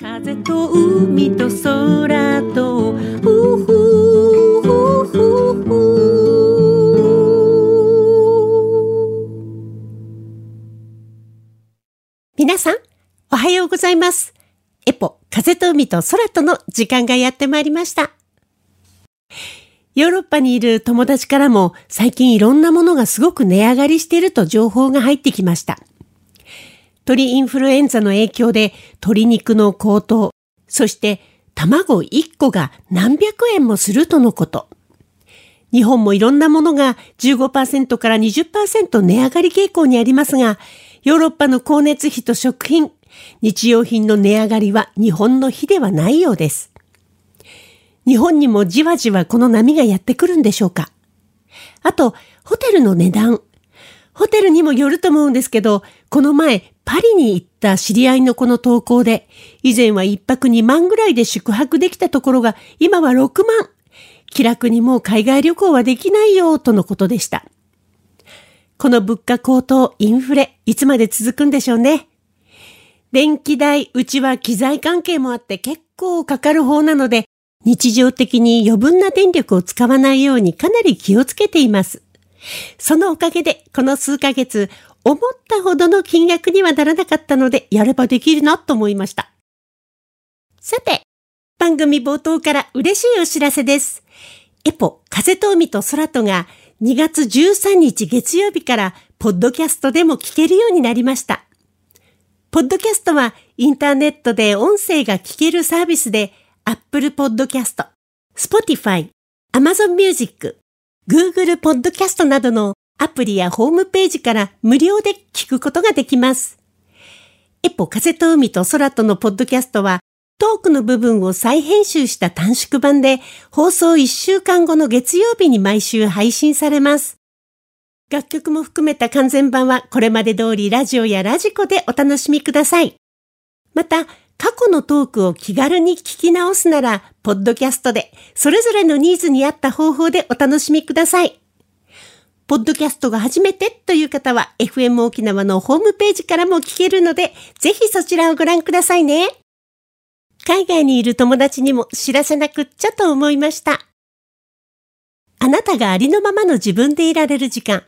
風と海と空とふふふふふ皆さん、おはようございます。エポ、風と海と空との時間がやってまいりました。ヨーロッパにいる友達からも最近いろんなものがすごく値上がりしていると情報が入ってきました。鳥インフルエンザの影響で鶏肉の高騰、そして卵1個が何百円もするとのこと。日本もいろんなものが15%から20%値上がり傾向にありますが、ヨーロッパの光熱費と食品、日用品の値上がりは日本の比ではないようです。日本にもじわじわこの波がやってくるんでしょうかあと、ホテルの値段。ホテルにもよると思うんですけど、この前、パリに行った知り合いの子の投稿で、以前は一泊2万ぐらいで宿泊できたところが、今は6万。気楽にもう海外旅行はできないよ、とのことでした。この物価高騰、インフレ、いつまで続くんでしょうね。電気代、うちは機材関係もあって結構かかる方なので、日常的に余分な電力を使わないようにかなり気をつけています。そのおかげで、この数ヶ月、思ったほどの金額にはならなかったので、やればできるなと思いました。さて、番組冒頭から嬉しいお知らせです。エポ、風と海と空とが2月13日月曜日から、ポッドキャストでも聞けるようになりました。ポッドキャストは、インターネットで音声が聞けるサービスで、Apple Podcast、Spotify、Amazon Music、Google Podcast などのアプリやホームページから無料で聞くことができます。エポ風と海と空とのポッドキャストはトークの部分を再編集した短縮版で放送1週間後の月曜日に毎週配信されます。楽曲も含めた完全版はこれまで通りラジオやラジコでお楽しみください。また、過去のトークを気軽に聞き直すなら、ポッドキャストで、それぞれのニーズに合った方法でお楽しみください。ポッドキャストが初めてという方は、FM 沖縄のホームページからも聞けるので、ぜひそちらをご覧くださいね。海外にいる友達にも知らせなくっちゃと思いました。あなたがありのままの自分でいられる時間。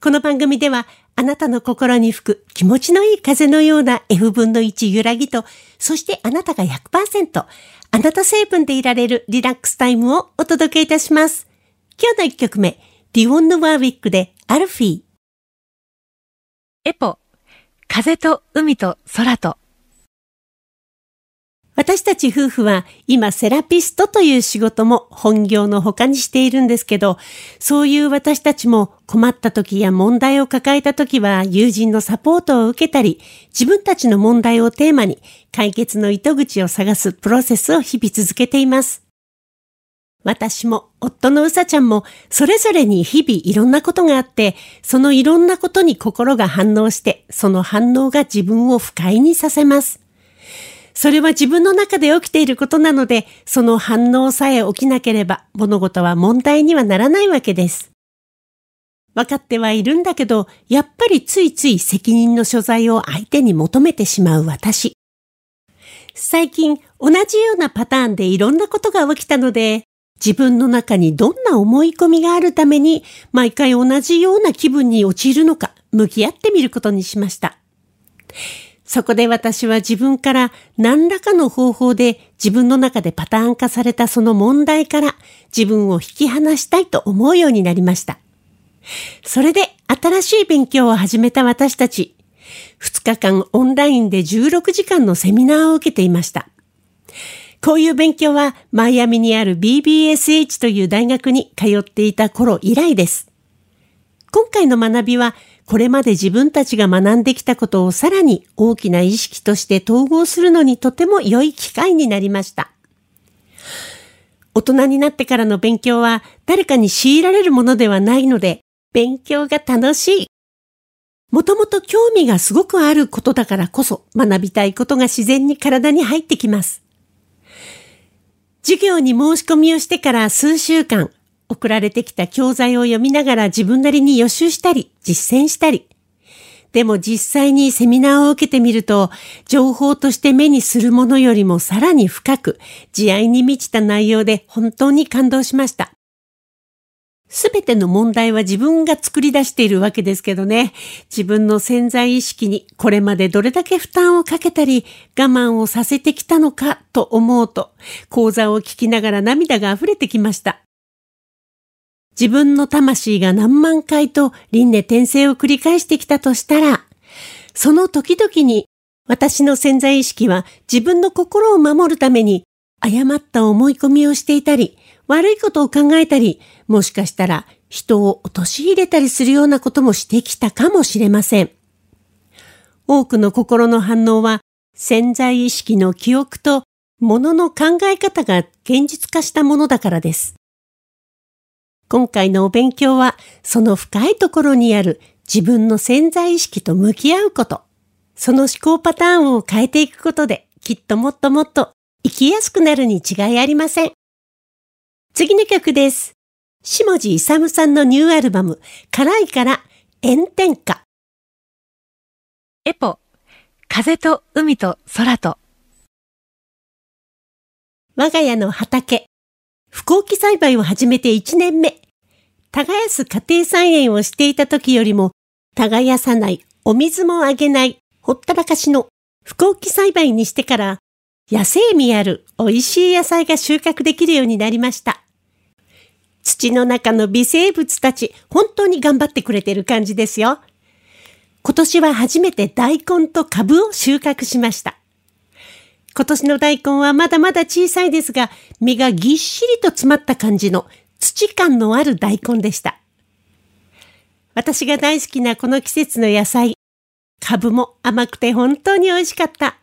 この番組では、あなたの心に吹く気持ちのいい風のような F 分の1揺らぎと、そしてあなたが100%、あなた成分でいられるリラックスタイムをお届けいたします。今日の1曲目、ディオンヌ・ワーウィックでアルフィー。エポ、風と海と空と。私たち夫婦は今セラピストという仕事も本業の他にしているんですけど、そういう私たちも困った時や問題を抱えた時は友人のサポートを受けたり、自分たちの問題をテーマに解決の糸口を探すプロセスを日々続けています。私も夫のうさちゃんもそれぞれに日々いろんなことがあって、そのいろんなことに心が反応して、その反応が自分を不快にさせます。それは自分の中で起きていることなので、その反応さえ起きなければ物事は問題にはならないわけです。分かってはいるんだけど、やっぱりついつい責任の所在を相手に求めてしまう私。最近同じようなパターンでいろんなことが起きたので、自分の中にどんな思い込みがあるために毎回同じような気分に陥るのか向き合ってみることにしました。そこで私は自分から何らかの方法で自分の中でパターン化されたその問題から自分を引き離したいと思うようになりました。それで新しい勉強を始めた私たち、2日間オンラインで16時間のセミナーを受けていました。こういう勉強はマイアミにある BBSH という大学に通っていた頃以来です。今回の学びはこれまで自分たちが学んできたことをさらに大きな意識として統合するのにとても良い機会になりました。大人になってからの勉強は誰かに強いられるものではないので、勉強が楽しい。もともと興味がすごくあることだからこそ学びたいことが自然に体に入ってきます。授業に申し込みをしてから数週間、送られてきた教材を読みながら自分なりに予習したり、実践したり。でも実際にセミナーを受けてみると、情報として目にするものよりもさらに深く、慈愛に満ちた内容で本当に感動しました。すべての問題は自分が作り出しているわけですけどね。自分の潜在意識にこれまでどれだけ負担をかけたり我慢をさせてきたのかと思うと、講座を聞きながら涙が溢れてきました。自分の魂が何万回と輪廻転生を繰り返してきたとしたら、その時々に私の潜在意識は自分の心を守るために誤った思い込みをしていたり、悪いことを考えたり、もしかしたら人を陥れたりするようなこともしてきたかもしれません。多くの心の反応は潜在意識の記憶と物の考え方が現実化したものだからです。今回のお勉強はその深いところにある自分の潜在意識と向き合うこと、その思考パターンを変えていくことできっともっともっと生きやすくなるに違いありません。次の曲です。下地勇さんのニューアルバム、辛いから炎天下。エポ、風と海と空と。我が家の畑、不幸期栽培を始めて1年目。耕す家庭菜園をしていた時よりも、耕さない、お水もあげない、ほったらかしの不幸期栽培にしてから、野生味ある美味しい野菜が収穫できるようになりました。土の中の微生物たち、本当に頑張ってくれてる感じですよ。今年は初めて大根と株を収穫しました。今年の大根はまだまだ小さいですが、実がぎっしりと詰まった感じの土感のある大根でした。私が大好きなこの季節の野菜、株も甘くて本当に美味しかった。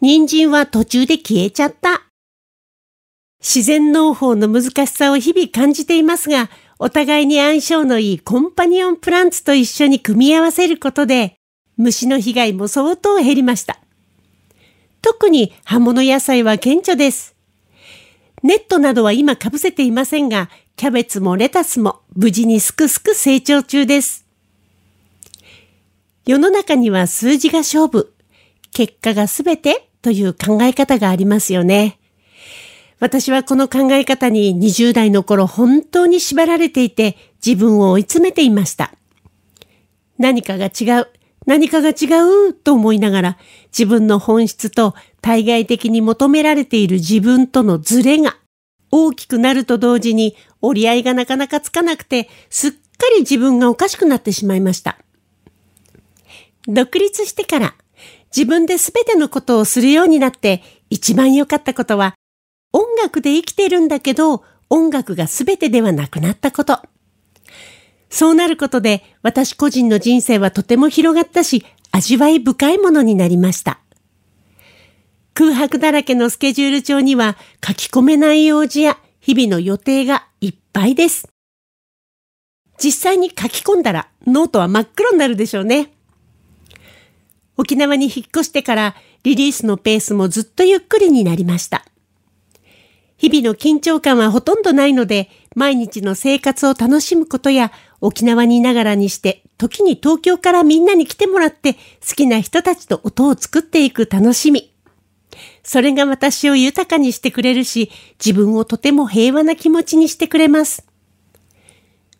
人参は途中で消えちゃった。自然農法の難しさを日々感じていますが、お互いに相性のいいコンパニオンプランツと一緒に組み合わせることで、虫の被害も相当減りました。特に葉物野菜は顕著です。ネットなどは今被せていませんが、キャベツもレタスも無事にすくすく成長中です。世の中には数字が勝負、結果がすべてという考え方がありますよね。私はこの考え方に20代の頃本当に縛られていて自分を追い詰めていました。何かが違う、何かが違うと思いながら自分の本質と対外的に求められている自分とのズレが大きくなると同時に折り合いがなかなかつかなくてすっかり自分がおかしくなってしまいました。独立してから自分で全てのことをするようになって一番良かったことは音楽で生きてるんだけど、音楽が全てではなくなったこと。そうなることで、私個人の人生はとても広がったし、味わい深いものになりました。空白だらけのスケジュール帳には書き込めない用事や日々の予定がいっぱいです。実際に書き込んだらノートは真っ黒になるでしょうね。沖縄に引っ越してからリリースのペースもずっとゆっくりになりました。日々の緊張感はほとんどないので、毎日の生活を楽しむことや、沖縄にいながらにして、時に東京からみんなに来てもらって、好きな人たちと音を作っていく楽しみ。それが私を豊かにしてくれるし、自分をとても平和な気持ちにしてくれます。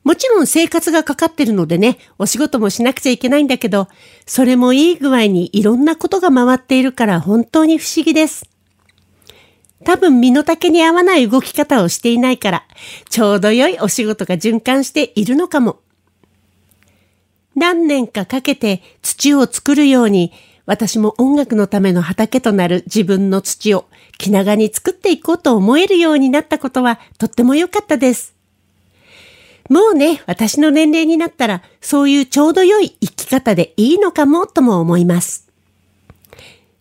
もちろん生活がかかってるのでね、お仕事もしなくちゃいけないんだけど、それもいい具合にいろんなことが回っているから本当に不思議です。多分身の丈に合わない動き方をしていないから、ちょうど良いお仕事が循環しているのかも。何年かかけて土を作るように、私も音楽のための畑となる自分の土を気長に作っていこうと思えるようになったことはとっても良かったです。もうね、私の年齢になったらそういうちょうど良い生き方でいいのかもとも思います。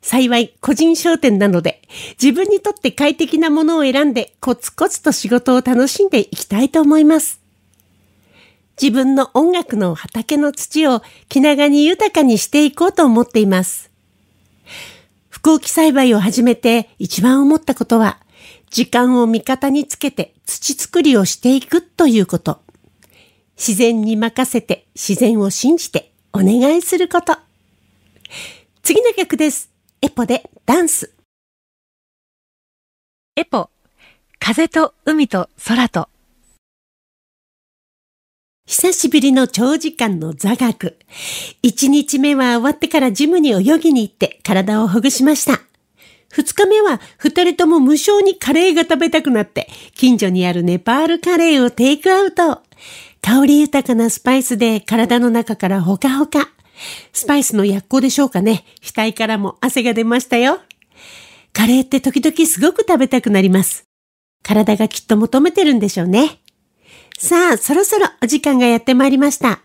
幸い個人商店なので、自分にとって快適なものを選んでコツコツと仕事を楽しんでいきたいと思います。自分の音楽の畑の土を気長に豊かにしていこうと思っています。不幸期栽培を始めて一番思ったことは、時間を味方につけて土作りをしていくということ。自然に任せて自然を信じてお願いすること。次の曲です。エポでダンス。エポ、風と海と空と。久しぶりの長時間の座学。一日目は終わってからジムに泳ぎに行って体をほぐしました。二日目は二人とも無償にカレーが食べたくなって、近所にあるネパールカレーをテイクアウト。香り豊かなスパイスで体の中からほかほか。スパイスの薬効でしょうかね。額からも汗が出ましたよ。カレーって時々すごく食べたくなります。体がきっと求めてるんでしょうね。さあ、そろそろお時間がやってまいりました。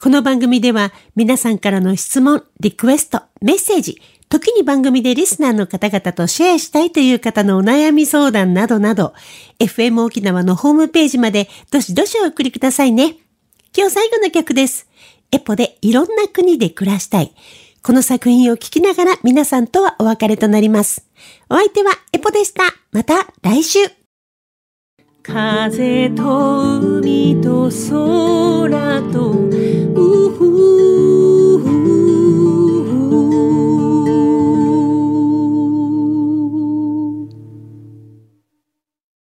この番組では皆さんからの質問、リクエスト、メッセージ、時に番組でリスナーの方々とシェアしたいという方のお悩み相談などなど、FM 沖縄のホームページまでどしどしお送りくださいね。今日最後の曲です。エポでいろんな国で暮らしたい。この作品を聴きながら皆さんとはお別れとなります。お相手はエポでした。また来週。風と海と空と